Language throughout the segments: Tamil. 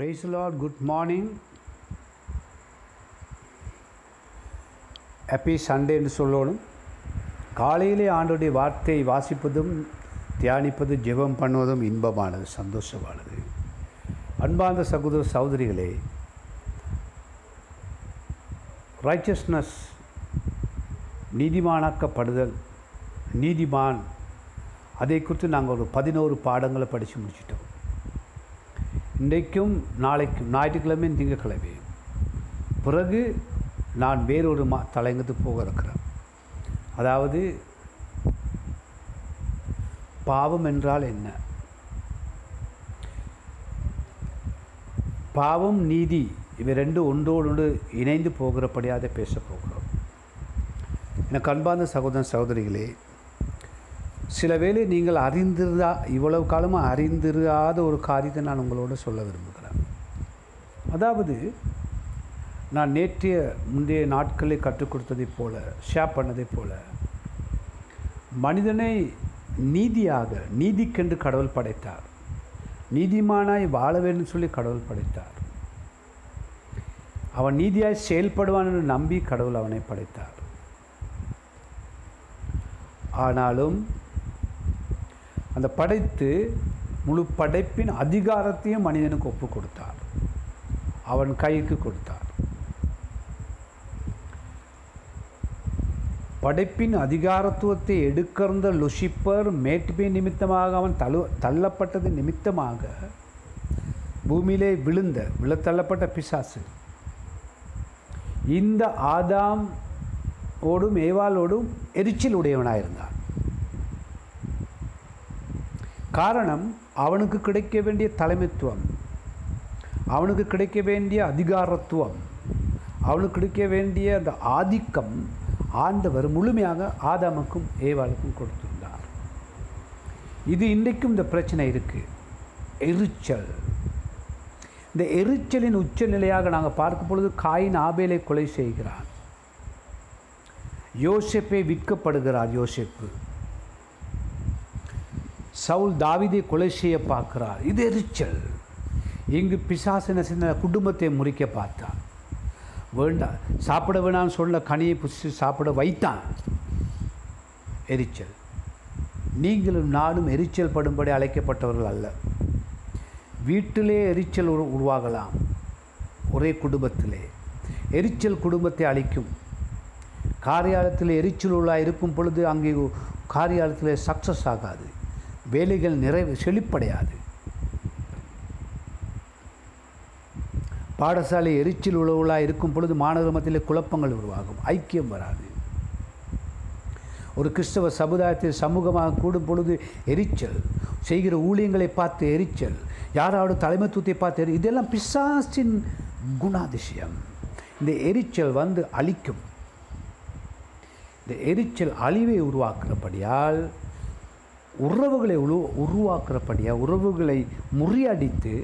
Praise Lord good morning happy Sunday என்று சொல்லணும். காலையிலே ஆண்டுடைய வார்த்தையை வாசிப்பதும் தியானிப்பது ஜெபம் பண்ணுவதும் இன்பமானது சந்தோஷமானது. அன்பார்ந்த சகோதர சகோதரிகளே ரைச்சஸ்னஸ் நீதிமானாக்கப்படுதல் நீதிமான். அதை குறித்து நாங்கள் ஒரு பதினோரு பாடங்களை படித்து முடிச்சிட்டோம். இன்றைக்கும் நாளைக்கும் ஞாயிற்றுக்கிழமையும் திங்கக்கிழமையும் பிறகு நான் வேறொரு மா தலைங்கத்துக்கு போக இருக்கிறேன். அதாவது பாவம் என்றால் என்ன? பாவம் நீதி இவை ரெண்டும் ஒன்றோடு இணைந்து போகிறபடியாக பேச போகிறோம். எனக்கு அன்பார்ந்த சகோதரன் சகோதரிகளே சில வேளை நீங்கள் அறிந்திருந்தா இவ்வளவு காலமாக அறிந்திராத ஒரு காரியத்தை நான் உங்களோட சொல்ல விரும்புகிறேன். அதாவது நான் நேற்றைய முந்தைய நாட்களை கற்றுக் கொடுத்ததைப் போல ஷேர் பண்ணதைப் போல மனிதனை நீதியாக நீதிக்கென்று கடவுள் படைத்தார். நீதிமானாய் வாழ வேண்டும் சொல்லி கடவுள் படைத்தார். அவன் நீதியாய் செயல்படுவான் என்று நம்பி கடவுள் அவனை படைத்தார். ஆனாலும் அந்த படைத்து முழு படைப்பின் அதிகாரத்தையும் மனிதனுக்கு ஒப்பு கொடுத்தார். அவன் கைக்கு கொடுத்தார். படைப்பின் அதிகாரத்துவத்தை எடுக்கிறந்த லுசிப்பர் மேட்பே நிமித்தமாக அவன் தழு தள்ளப்பட்டது நிமித்தமாக பூமியிலே விழுந்த விழத்தள்ளப்பட்ட பிசாசு. இந்த ஆதாம் ஓடும் ஏவாலோடும் எரிச்சல் உடையவனாயிருந்தான் காரணம் அவனுக்கு கிடைக்க வேண்டிய தலைமைத்துவம். அவனுக்கு கிடைக்க வேண்டிய அதிகாரத்துவம். அவனுக்கு கிடைக்க வேண்டிய அந்த ஆதிக்கம் ஆண்டவர் முழுமையாக ஆதாமுக்கும் ஏவாளுக்கும் கொடுத்திருந்தார். இது இன்றைக்கும் இந்த பிரச்சனை இருக்குது எரிச்சல். இந்த எரிச்சலின் உச்ச நிலையாக நாங்கள் பார்க்கும் பொழுது காயின் ஆபேலை கொலை செய்கிறான் யோசெப்பை விற்கப்படுகிறார் யோசிப்பு. சவுல் தாவிதை கொலை செய்ய பார்க்கிறார். இது எரிச்சல். இங்கு பிசாசின சின்ன குடும்பத்தை முறிக்க பார்த்தான் வேண்டாம் சாப்பிட வேணாம்னு சொன்ன கனியை புசி சாப்பிட வைத்தான். எரிச்சல். நீங்களும் நானும் எரிச்சல் படும்படி அழைக்கப்பட்டவர்கள் அல்ல. வீட்டிலே எரிச்சல் உரு உருவாகலாம். ஒரே குடும்பத்திலே. எரிச்சல் குடும்பத்தை அழிக்கும். காரியாலயத்தில் எரிச்சல் உள்ளாக இருக்கும் பொழுது அங்கே காரியாலயத்தில் சக்ஸஸ் ஆகாது. வேலைகள் நிறைவு செழிப்படையாது. பாடசாலை எரிச்சல் உழவுகளாக இருக்கும் பொழுது மாணவர் மத்தியில் குழப்பங்கள் உருவாகும். ஐக்கியம் வராது. ஒரு கிறிஸ்தவ சமுதாயத்தில் சமூகமாக கூடும் பொழுது எரிச்சல் செய்கிற ஊழியங்களை பார்த்து எரிச்சல் யாராவது தலைமைத்துவத்தை பார்த்து எரி இதெல்லாம் பிசாசின் குணாதிசயம். இந்த எரிச்சல் வந்து அழிக்கும். இந்த எரிச்சல் அழிவை உருவாக்குறபடியால் உறவுகளை உரு உருவாக்குறபடியா உறவுகளை முறியடித்து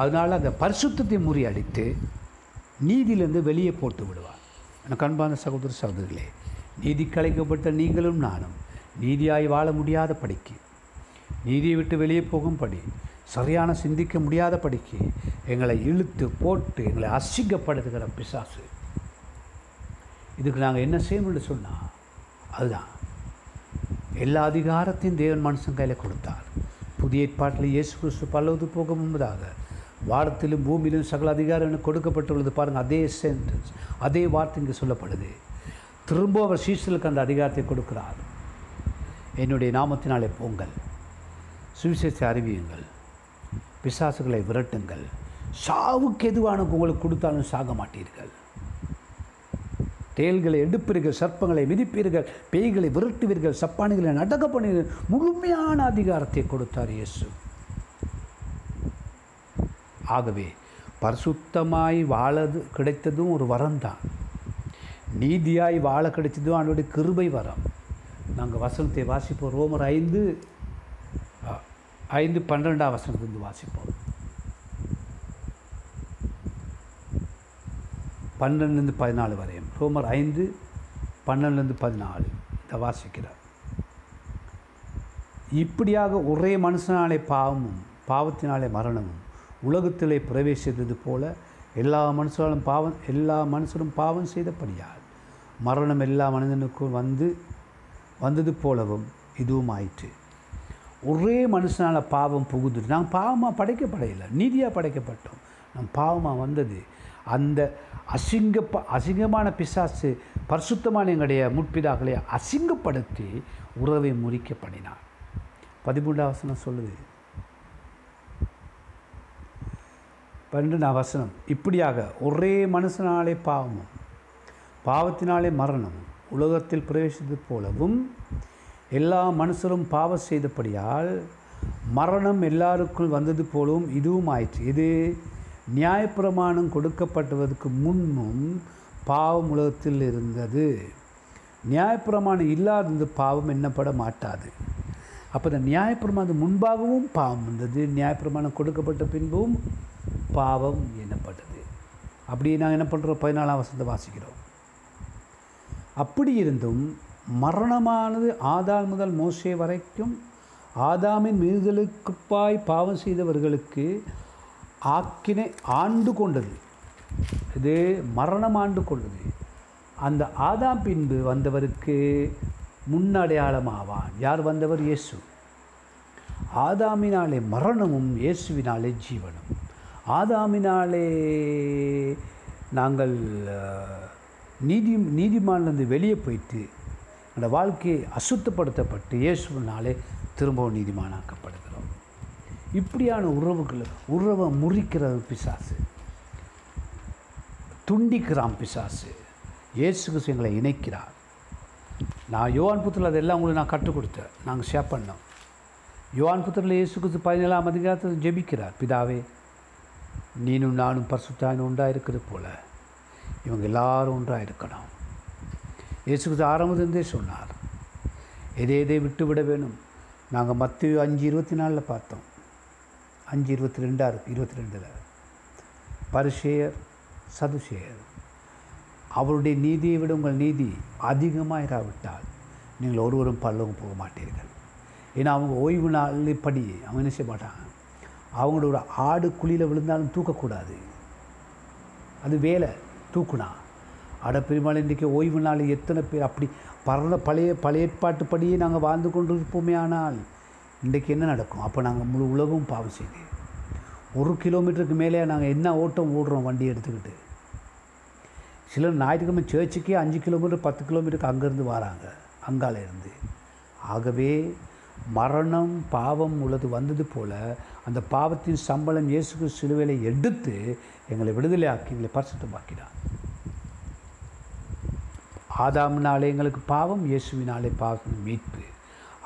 அதனால் அந்த பரிசுத்தத்தை முறியடித்து நீதியிலேருந்து வெளியே போட்டு விடுவார். எனக்கு அன்பான சகோதர சகோதரிகளே நீதி கலைக்கப்பட்ட நீங்களும் நானும் நீதியாய் வாழ முடியாத படிக்கு நீதியை விட்டு வெளியே போகும்படி சரியான சிந்திக்க முடியாத படிக்கு எங்களை இழுத்து போட்டு எங்களை அசிங்கப்படுத்துகிற பிசாசு. இதுக்கு நாங்கள் என்ன செய்யணும்னு சொன்னால் அதுதான். எல்லா அதிகாரத்தையும் தேவன் மனுஷன் கையில் கொடுத்தார். புதிய ஏற்பாட்டில் இயேசு கிறிஸ்து பல்லவது போக முன்பதாக வாரத்திலும் பூமியிலும் சகல அதிகாரம் எனக்கு கொடுக்கப்பட்டுள்ளது. பாருங்கள் அதே சென்டென்ஸ் அதே வார்த்தை இங்கே சொல்லப்படுது. திரும்ப அவர் சீசலுக்கு அந்த அதிகாரத்தை கொடுக்கிறார். என்னுடைய நாமத்தினாலே போங்கள். சுவிசேஷத்தை அறிவியுங்கள். பிசாசுகளை விரட்டுங்கள். சாவுக்கு எதுவான உங்களுக்கு கொடுத்தாலும் சாக மாட்டீர்கள். தேல்களை எடுப்பீர்கள் சர்ப்பங்களை மிதிப்பீர்கள் பேய்களை விரட்டுவீர்கள் சப்பானிகளை நடக்க பண்ணுவீர்கள் முழுமையான அதிகாரத்தை கொடுத்தார் இயேசு. ஆகவே பரிசுத்தமாய் வாழது கிடைத்ததும் ஒரு வரம்தான். நீதியாய் வாழ கிடைத்ததும் அவனுடைய கிருபை வரம். நாங்கள் வசனத்தை வாசிப்போம். ரோமர் ஐந்து ஐந்து பன்னிரெண்டாம் வசனத்திலிருந்து வாசிப்போம். பன்னெண்டுலேருந்து பதினாலு வரையும். ரோமர் ஐந்து பன்னெண்டுலேருந்து பதினாலு. இதை வாசிக்கிறார். இப்படியாக ஒரே மனுஷனாலே பாவமும் பாவத்தினாலே மரணமும் உலகத்திலே பிரவேசித்தது போல எல்லா மனுஷனாலும் பாவம் எல்லா மனுஷரும் பாவம் செய்தபடியால் மரணம் எல்லா மனிதனுக்கும் வந்து வந்தது போலவும் இதுவும் ஆயிற்று. ஒரே மனுஷனால் பாவம் புகுந்துட்டு நாங்கள் பாவமாக படைக்கப்படையில்லை நீதியாக படைக்கப்பட்டோம். நம் பாவமாக வந்தது. அந்த அசிங்க அசிங்கமான பிசாசு பரிசுத்தமான எங்களுடைய முற்பிதாக்களை அசிங்கப்படுத்தி உறவை முறிக்க பண்ணினார். பதிமூன்றாம் வசனம் சொல்லுது. பன்னெண்டாம் வசனம் இப்படியாக ஒரே மனுஷனாலே பாவமும் பாவத்தினாலே மரணமும் உலகத்தில் பிரவேசித்தது போலவும் எல்லா மனுஷரும் பாவம் செய்தபடியால் மரணம் எல்லாருக்குள் வந்தது போலவும் இதுவும் ஆயிற்று. இது நியாயப்பிரமாணம் கொடுக்கப்படுவதற்கு முன்னும் பாவம் உலகத்தில் இருந்தது. நியாயப்பிரமாணம் இல்லாதது பாவம் எண்ணப்பட மாட்டாது. அப்போ இந்த நியாயப்பிரமாணம் முன்பாகவும் பாவம் வந்தது. நியாயப்பிரமாணம் கொடுக்கப்பட்ட பின்பும் பாவம் எண்ணப்பட்டது. அப்படி நாங்கள் என்ன பண்ணுறோம் பதினாலாம் வசந்த வாசிக்கிறோம். அப்படி இருந்தும் மரணமானது ஆதாம் முதல் மோசே வரைக்கும் ஆதாமின் மீறுதலுக்குப்பாய் பாவம் செய்தவர்களுக்கு ஆக்கினை ஆண்டு கொண்டது. இது மரணம் ஆண்டு கொண்டது. அந்த ஆதாம் பின்பு வந்தவருக்கு முன்னடையாளமாவான் யார் வந்தவர்? இயேசு. ஆதாமினாலே மரணமும் இயேசுவினாலே ஜீவனும். ஆதாமினாலே நாங்கள் நீதி நீதிமானிலிருந்து வெளியே போயிட்டு அந்த வாழ்க்கையை அசுத்தப்படுத்தப்பட்டு இயேசுவினாலே திரும்பவும் நீதிமானாக்கப்படுகிறோம் இப்படியான உறவுகளை உறவை முறிக்கிறது பிசாசு. துண்டிக்கிறான் பிசாசு. இயேசு கிறிஸ்து எங்களை இணைக்கிறார். நான் யோவான் புத்தரில் அதெல்லாம் உங்களுக்கு நான் கற்றுக் கொடுத்தேன். நாங்கள் ஷேர் பண்ணோம். யோவான் புத்திரில் இயேசு கிறிஸ்து பதினேழாம் அதிகாரத்தில் ஜெபிக்கிறார். பிதாவே நீனும் நானும் பர்சுத்தானும் ஒன்றாக இருக்கிறது போல இவங்க எல்லாரும் ஒன்றாக இருக்கணும். இயேசு கிறிஸ்து ஆரம்பத்திலிருந்தே சொன்னார். எதை எதை விட்டு விட வேணும்? நாங்கள் மத்திய அஞ்சு இருபத்தி நாலில் பார்த்தோம். அஞ்சு இருபத்தி ரெண்டாக இருக்குது இருபத்தி ரெண்டில் பரிசேயர் சதுசேயர். அவருடைய நீதியை விட உங்கள் நீதி அதிகமாக இராவிட்டால் நீங்கள் ஒருவரும் பல்லவும் போக மாட்டீர்கள். ஏன்னா அவங்க ஓய்வு நாள் படி அவங்க என்ன செய்ய மாட்டாங்க? அவங்களோட ஆடு குழியில் விழுந்தாலும் தூக்கக்கூடாது. அது வேலை தூக்குனா. அட பெருமாள் இன்றைக்கி ஓய்வு நாள் எத்தனை பேர் அப்படி பறந்த பழைய பழைய ஏற்பாட்டுப்படியே நாங்கள் வாழ்ந்து கொண்டு இருப்போமே ஆனால் இன்றைக்கு என்ன நடக்கும்? அப்போ நாங்கள் முழு உலகம் பாவம் செய்து ஒரு கிலோமீட்டருக்கு மேலே நாங்கள் என்ன ஓட்டம் ஓடுறோம் வண்டி எடுத்துக்கிட்டு? சிலர் ஞாயிற்றுக்கிழமை சேர்ச்சுக்கே அஞ்சு கிலோமீட்டர் பத்து கிலோமீட்டருக்கு அங்கேருந்து வராங்க. அங்கால இருந்து ஆகவே மரணம் பாவம் உள்ளது வந்தது போல அந்த பாவத்தின் சம்பளம் இயேசுக்கு சிலுவையில் சிலுவையில எடுத்து எங்களை விடுதலையாக்கி எங்களை பரிசுத்தமாக்கினார். ஆதாமினாலே எங்களுக்கு பாவம் இயேசுவினாலே பாவம் மீட்பு.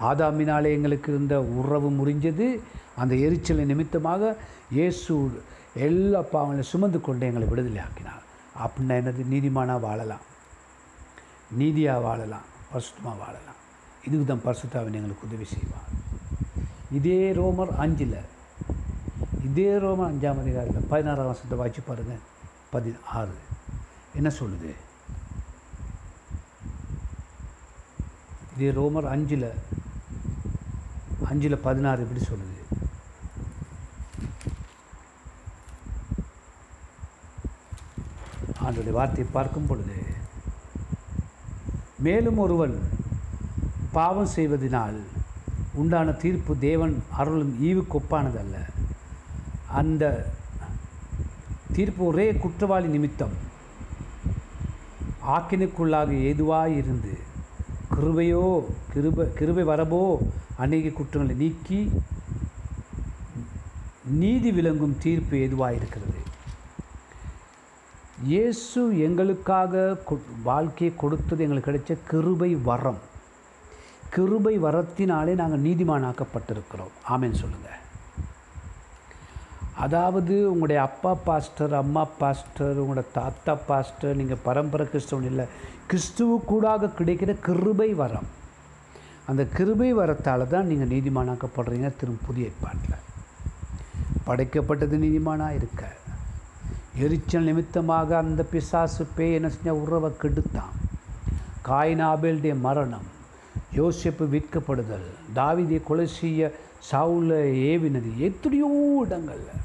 ஆதாமினாலே எங்களுக்கு இருந்த உறவு முறிஞ்சது. அந்த எரிச்சலை நிமித்தமாக இயேசு எல்லா பாவங்களையும் சுமந்து கொண்டு எங்களை விடுதலை ஆக்கினார். அப்படின்னா என்னது? நீதிமானாக வாழலாம். நீதியாக வாழலாம். பரிசுத்தமாக வாழலாம். இதுக்கு தான் பரிசுத்தாவின் எங்களுக்கு உதவி செய்வார். இதே ரோமர் அஞ்சில் இதே ரோமர் அஞ்சாம் அதிகாரத்தில் பதினாறாம் வருஷத்தை வாய்ச்சி பாருங்கள் பதினாறு. என்ன சொல்லுது? இதே ரோமர் அஞ்சில் அஞ்சில் பதினாறு இப்படி சொல்லுது. ஆண்டுடைய வார்த்தையை பார்க்கும் பொழுது மேலும் ஒருவன் பாவம் செய்வதனால் உண்டான தீர்ப்பு தேவன் அருளும் ஈவுக்கு ஒப்பானதல்ல. அந்த தீர்ப்பு ஒரே குற்றவாளி நிமித்தம் ஆக்கினுக்குள்ளாக ஏதுவாய் இருந்து கிருபையோ கிருப கிருபை வரபோ அநேக குற்றங்களை நீக்கி நீதி விளங்கும் தீர்ப்பு எதுவாக இருக்கிறது? இயேசு எங்களுக்காக வாழ்க்கையை கொடுத்தது எங்களுக்கு கிடைச்ச கிருபை வரம். கிருபை வரத்தினாலே நாங்கள் நீதிமானாக்கப்பட்டிருக்கிறோம். ஆமேன்னு சொல்லுங்கள் அதாவது உங்களுடைய அப்பா பாஸ்டர் அம்மா பாஸ்டர் உங்களோட தாத்தா பாஸ்டர் நீங்கள் பரம்பரை கிறிஸ்தவன் இல்லை கிறிஸ்துவ கூடாக கிடைக்கிற கிருபை வரம். அந்த கிருபை வரத்தால் தான் நீங்கள் நீதிமானாக்கப்படுறீங்க திரும்ப புதிய ஏற்பாட்டில். படைக்கப்பட்டது நீதிமானாக இருக்க. எரிச்சல் நிமித்தமாக அந்த பிசாசு பேய் என்ன செஞ்சால் உறவை கெடுத்தான். காயின் மரணம். யோசிப்பு விற்கப்படுதல். தாவிதை கொலை செய்ய சாவுல ஏவினது எத்தனையோ இடங்களில்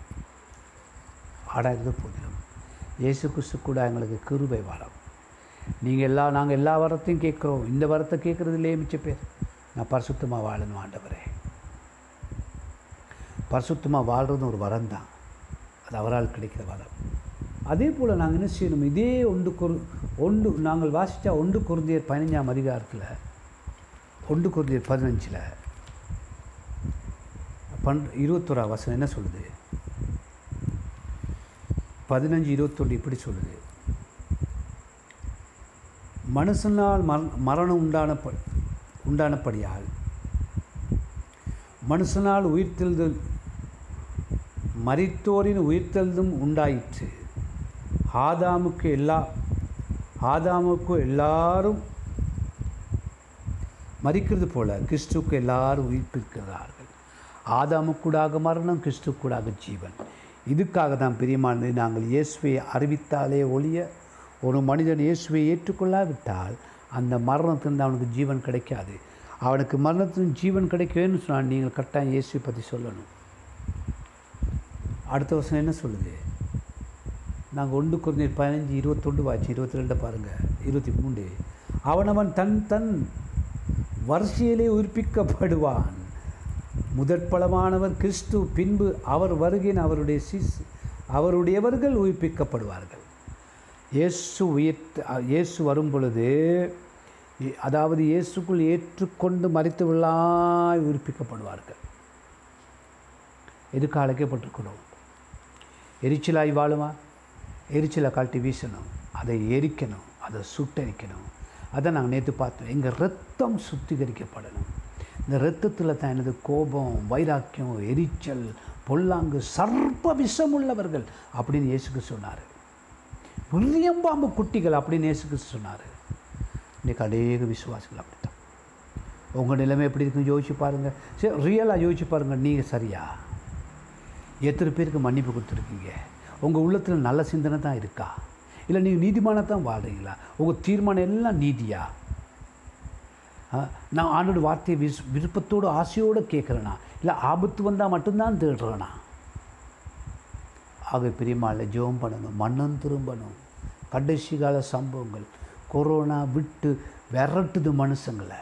ஆடாயிருந்த போதிலும் இயேசு கிறிஸ்து கூட எங்களுக்கு கிருபை வரம். நீங்கள் எல்லா நாங்கள் எல்லா வரத்தையும் கேட்குறோம். இந்த வரத்தை கேட்குறதுலே மிச்ச பேர் நான் பரிசுத்தமாக வாழணும் ஆண்டவரே. பரிசுத்தமாக வாழ்கிறது ஒரு வரம் தான் அது அவரால் கிடைக்கிற வரம். அதே போல் நாங்கள் என்ன செய்யணும்? இதே ஒன்று குரு ஒன்று நாங்கள் வாசித்தா ஒன்று குருந்தியர் பதினஞ்சாம் அதிகாரத்தில் ஒன்று குருந்தியர் பதினஞ்சில் பன் இருபத்தோரா வசனம் என்ன சொல்லுது? பதினஞ்சு இருபத்தொன்று இப்படி சொல்லுது. மனுஷனால் மர மரணம் உண்டான ப- உண்டானபடியால் மனுஷனால் உயிர்த்தெழுதல் மறித்தோரின் உயிர்த்தெழுதும் உண்டாயிற்று. ஆதாமுக்கு எல்லா ஆதாமுக்கு எல்லாரும் மறிக்கிறது போல கிறிஸ்துவுக்கு எல்லாரும் உயிர்ப்பிருக்கிறார்கள். ஆதாமுக்கூடாக மரணம் கிறிஸ்துக்கூடாக ஜீவன். இதுக்காக தான் பிரியமானது நாங்கள் இயேசுவை அறிவித்தாலே ஒழிய ஒரு மனிதன் இயேசுவை ஏற்றுக்கொள்ளாவிட்டால் அந்த மரணத்திலிருந்து அவனுக்கு ஜீவன் கிடைக்காது. அவனுக்கு மரணத்தின் ஜீவன் கிடைக்கவேன்னு சொன்னால் நீங்கள் கரெக்டாக இயேசுவை பற்றி சொல்லணும். அடுத்த வருஷம் என்ன சொல்லுது? நாங்கள் ஒன்று குறைஞ்ச பதினஞ்சு இருபத்தொண்டு வாச்சு இருபத்தி ரெண்டு பாருங்கள் இருபத்தி மூணு அவனவன் தன் தன் வரிசையிலே உயிர்ப்பிக்கப்படுவான். முதற்பலமானவர் கிறிஸ்து பின்பு அவர் வருகின் அவருடைய சிஸ் அவருடையவர்கள் உயிர்ப்பிக்கப்படுவார்கள். இயேசு உயிர் இயேசு வரும் பொழுது அதாவது இயேசுக்குள் ஏற்றுக்கொண்டு மறித்தவர்களாய் உயிர்ப்பிக்கப்படுவார்கள். எதுக்கு அழைக்கப்பட்டிருக்கணும் எரிச்சலாய் வாழுமா? எரிச்சலை காட்டி வீசணும். அதை எரிக்கணும். அதை சுட்டரிக்கணும். அதை நாங்கள் நேற்று பார்த்தோம் எங்கள் ரத்தம் சுத்திகரிக்கப்படணும். இந்த ரத்தத்தில் தான் எனது கோபம் வைராக்கியம் எரிச்சல் பொல்லாங்கு சர்ப்ப விஷமுள்ளவர்கள் அப்படின்னு இயேசுக்கு சொன்னார். வில்லியம்பாம்பு குட்டிகள் அப்படின்னு இயேசுக்கு சொன்னார். இன்றைக்கு அநேக விசுவாசிகள் அப்படித்தான். உங்கள் நிலைமை எப்படி இருக்குன்னு யோசிச்சு பாருங்கள் சரி ரியலாக யோசிச்சு பாருங்கள் நீங்கள் சரியா? எத்தனை பேருக்கு மன்னிப்பு கொடுத்துருக்கீங்க? உங்கள் உள்ளத்தில் நல்ல சிந்தனை தான் இருக்கா? இல்லை நீங்கள் நீதிமானாக தான் வாழ்கிறீங்களா உங்கள் தீர்மானம் எல்லாம் நீதியா? நான் ஆண்டோட வார்த்தையை விஸ் விருப்பத்தோடு ஆசையோடு கேட்குறேனா? இல்லை ஆபத்து வந்தால் மட்டும்தான் தேடுறேனா? ஆக பிரியமால ஜெபம் பண்ணணும் மன்னன் திரும்பணும். கடைசி கால சம்பவங்கள். கொரோனா விட்டு விரட்டுது மனுஷங்களை.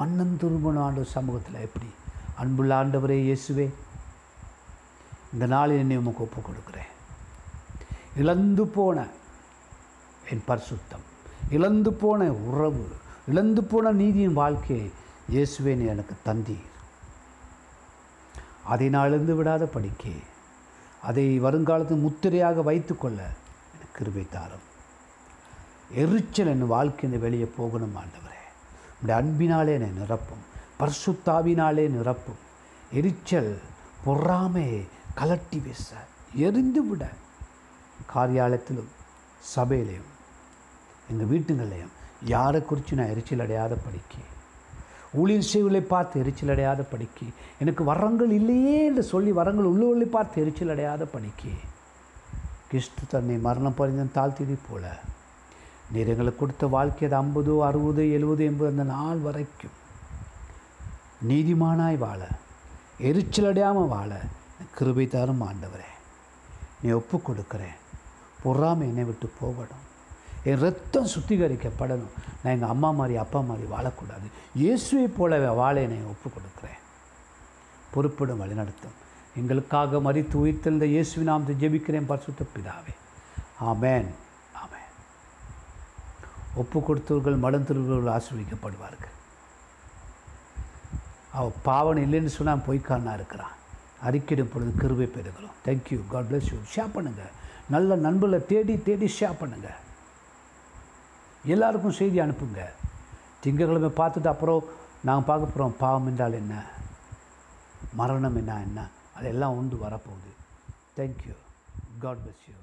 மன்னன் திரும்பணும் ஆண்ட சமூகத்தில். எப்படி? அன்புள்ள ஆண்டவரே இயேசுவே இந்த நாளில் என்னை உமக்கு ஒப்பு கொடுக்குறேன். இழந்து போன என் பரிசுத்தம். இழந்து போன உறவு இழந்து போன நீதியின் வாழ்க்கையை இயேசுவே நீ எனக்கு தந்தீர். அதை நான் இழந்து விடாத படிக்க அதை வருங்காலத்தில் முத்திரையாக வைத்துக்கொள்ள எனக்கு கிருபை தாரும். எரிச்சல் என் வாழ்க்கையின் வெளியே போகணும் ஆண்டவரே. உடைய அன்பினாலே என்னை நிரப்பும் பரிசுத்தாவினாலே நிரப்பும். எரிச்சல் பொறாமே கலட்டி வீச எரிந்து விட காரியாலயத்திலும் சபையிலையும் எங்கள் வீட்டுங்கள்லையும். யாரை குறித்து நான் எரிச்சல் அடையாத படிக்க? ஊழியர் செய்வலை பார்த்து எரிச்சல் அடையாத படிக்க? எனக்கு வரங்கள் இல்லையே என்று சொல்லி வரங்கள் உள்ளவர்களை பார்த்து எரிச்சல் அடையாத படிக்க? கிறிஸ்து தன்னை மரணம் பறிந்தன் தாழ்த்தியதை போல நீர் எங்களுக்கு கொடுத்த வாழ்க்கை அது ஐம்பதோ அறுபது எழுபது எண்பது அந்த நாள் வரைக்கும் நீதிமானாய் வாழ எரிச்சல் அடையாமல் வாழ கிருபை தாரும் ஆண்டவரே. நீ ஒப்பு கொடுக்குறேன். பொறாமை என்னை விட்டு போகணும் என் ரத்தம் சுத்திகரிக்கப்படணும். நான் எங்கள் அம்மா மாதிரி அப்பா மாதிரி வாழக்கூடாது. இயேசுவை போலவே வாழை நான் ஒப்பு கொடுக்குறேன் பொறுப்பிடும் வழிநடத்தும். எங்களுக்காக மறித்து உயிர்த்தெழுந்த இயேசுவை நாம் ஜெபிக்கிறேன் பரிசுத்த பிதாவே. ஆமேன். ஆமேன். ஒப்பு கொடுத்தவர்கள் மடந்திருவர்கள் ஆசிர்வதிக்கப்படுவார்கள். அவ பாவன் இல்லைன்னு சொன்னால் பொய்க்கானா இருக்கிறான். அறிக்கையிடும் பொழுது கிருபை பெறுகிறோம். Thank you God bless you share பண்ணுங்கள் நல்ல நண்பர்களை தேடி தேடி ஷேர் பண்ணுங்கள் எல்லாருக்கும் செய்தி அனுப்புங்க. திங்கக்கிழமை பார்த்துட்டு அப்புறம் நாங்கள் பார்க்க போகிறோம் பாவம் என்றால் என்ன? மரணம் என்ன? என்ன? அதெல்லாம் உண்டு வரப்போகுது. Thank you God bless you